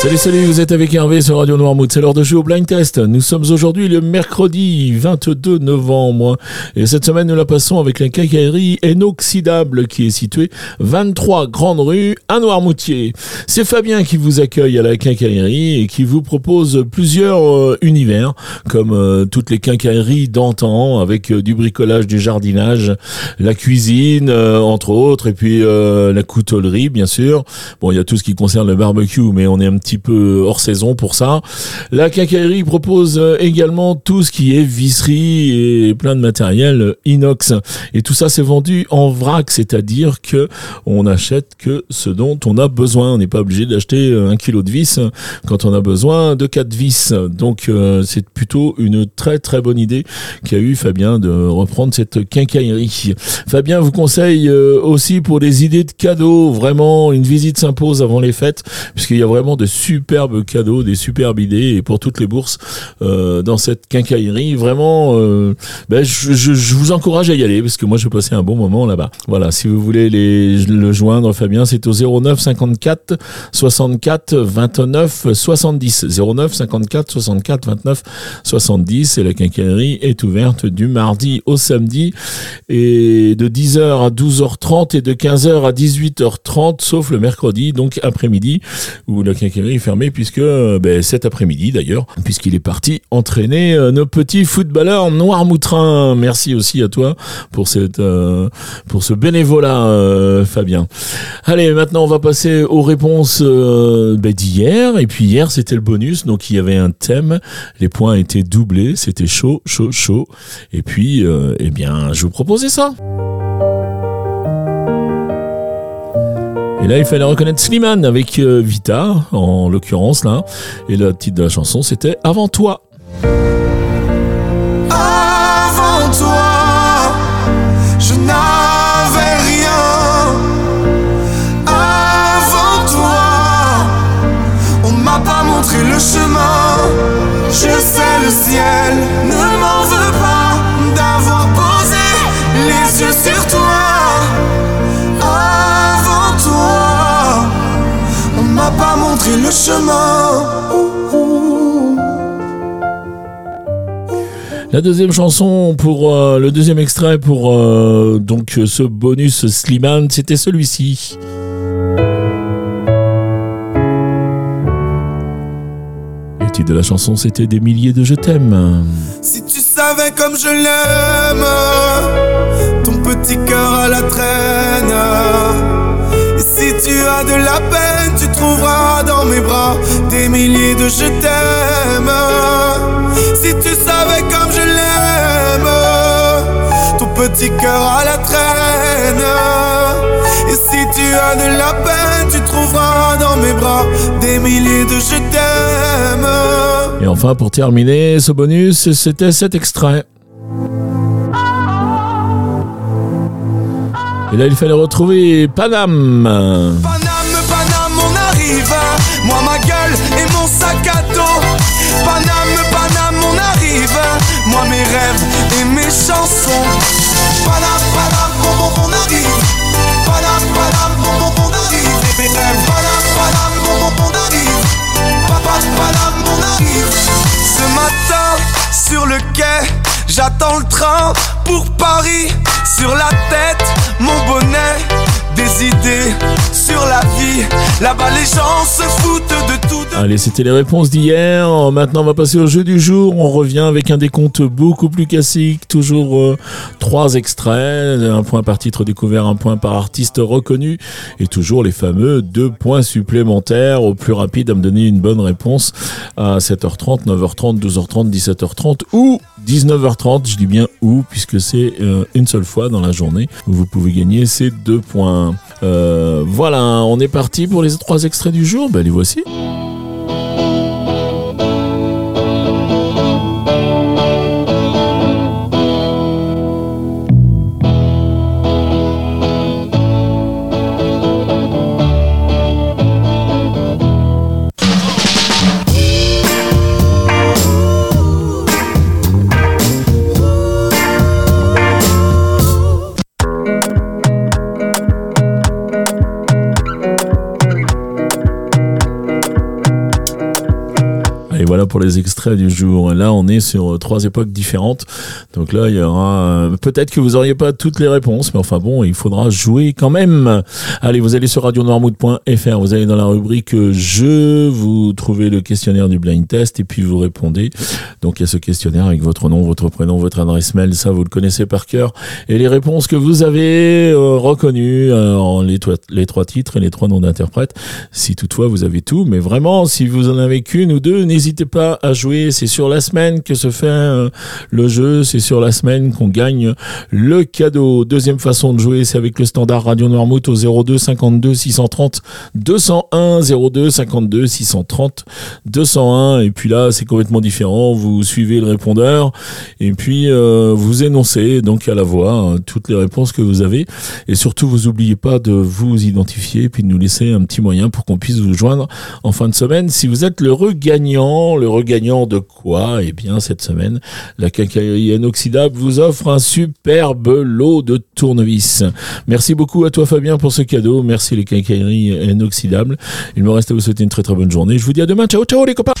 Salut, salut, vous êtes avec Hervé sur Radio Noirmouth. C'est l'heure de jouer au blind test. Nous sommes aujourd'hui le mercredi 22 novembre. Et cette semaine, nous la passons avec la quincaillerie inoxydable qui est située 23 Grande Rue à Noirmoutier. C'est Fabien qui vous accueille à la quincaillerie et qui vous propose plusieurs euh, univers, comme euh, toutes les quincailleries d'antan, avec euh, du bricolage, du jardinage, la cuisine, entre autres, et puis la coutellerie, bien sûr. Bon, il y a tout ce qui concerne le barbecue, mais on est un petit peu hors saison pour ça. La quincaillerie propose euh, également tout ce qui est visserie et plein de matériel inox. Et tout ça c'est vendu en vrac, c'est-à-dire que on achète que ce dont on a besoin. On n'est pas obligé d'acheter un kilo de vis quand on a besoin de quatre vis. Donc euh, c'est plutôt une très très bonne idée qu'a eu Fabien de reprendre cette quincaillerie. Fabien vous conseille euh, aussi pour des idées de cadeaux, vraiment une visite s'impose avant les fêtes puisqu'il y a vraiment de superbes cadeaux, des superbes idées et pour toutes les bourses euh, dans cette quincaillerie. Vraiment, euh, ben, je, vous encourage à y aller parce que moi je vais passer un bon moment là-bas. Voilà, si vous voulez les, le joindre, Fabien, c'est au 09 54 64 29 70. 09 54 64 29 70 et la quincaillerie est ouverte du mardi au samedi et de 10h à 12h30 et de 15h à 18h30 sauf le mercredi donc après-midi où la quincaillerie fermé puisque euh, ben, cet après-midi d'ailleurs, puisqu'il est parti entraîner euh, nos petits footballeurs noirmoutrins. Merci aussi à toi pour cette euh, pour ce bénévolat, Fabien. Allez, maintenant on va passer aux réponses ben, d'hier. Et puis hier c'était le bonus, donc il y avait un thème. Les points étaient doublés, c'était chaud, chaud, chaud. Et puis, eh bien, je vous proposais ça. Et là, il fallait reconnaître Slimane avec euh, Vita, en l'occurrence là. Et le titre de la chanson, c'était Avant toi. Le chemin. La deuxième chanson pour euh, le deuxième extrait pour euh, donc ce bonus Slimane, c'était celui-ci. Le titre de la chanson, c'était Des milliers de je t'aime. Si tu savais comme je l'aime, ton petit cœur à la traîne. Mes bras des milliers de je t'aime. Si tu savais comme je l'aime, ton petit cœur à la traîne. Et si tu as de la peine, tu trouveras dans mes bras des milliers de je t'aime. Et enfin, pour terminer ce bonus, c'était cet extrait. Et là, il fallait retrouver Paname. Paname, Paname, sac à dos. Paname, Paname, on arrive. Moi, mes rêves et mes chansons. Paname, Paname, on, on arrive. Paname, Paname, on, on arrive. Mes rêves. Paname, Paname, on, on arrive. Papa, Paname, on arrive. Ce matin, sur le quai, j'attends le train pour Paris. Sur la tête, mon bonnet, des idées sur la vie. Là-bas, les gens se foutent. Allez, c'était les réponses d'hier. Maintenant, on va passer au jeu du jour. On revient avec un décompte beaucoup plus classique. Toujours euh, trois extraits. Un point par titre découvert, un point par artiste reconnu. Et toujours les fameux deux points supplémentaires au plus rapide à me donner une bonne réponse à 7h30, 9h30, 12h30, 17h30 ou 19h30. Je dis bien ou, puisque c'est euh, une seule fois dans la journée où vous pouvez gagner ces deux points. Euh, voilà, on est parti pour les trois extraits du jour. Ben, les voici. Voilà pour les extraits du jour. Là, on est sur trois époques différentes. Donc là, il y aura peut-être que vous auriez pas toutes les réponses, mais enfin bon, il faudra jouer quand même. Allez, vous allez sur radionoirmood.fr, vous allez dans la rubrique Je, vous trouvez le questionnaire du blind test et puis vous répondez. Donc il y a ce questionnaire avec votre nom, votre prénom, votre adresse mail, ça vous le connaissez par cœur. Et les réponses que vous avez euh, reconnues, euh, les, les trois titres et les trois noms d'interprètes, si toutefois vous avez tout. Mais vraiment, si vous en avez qu'une ou deux, n'hésitez pas à jouer. C'est sur la semaine que se fait euh, le jeu, c'est sur la semaine qu'on gagne le cadeau. Deuxième façon de jouer, c'est avec le standard Radio Noirmouth au 02 52 630 201 02 52 630 201 et puis là c'est complètement différent. Vous suivez le répondeur et puis euh, vous énoncez donc à la voix hein, toutes les réponses que vous avez. Et surtout vous n'oubliez pas de vous identifier et puis de nous laisser un petit moyen pour qu'on puisse vous joindre en fin de semaine. Si vous êtes le le regagnant de quoi? Eh bien cette semaine la quincaillerie inoxydable vous offre un superbe lot de tournevis. Merci beaucoup à toi Fabien pour ce cadeau. Merci les quincailleries inoxydables il me reste à vous souhaiter une très très bonne journée. Je vous dis à demain. Ciao ciao les copains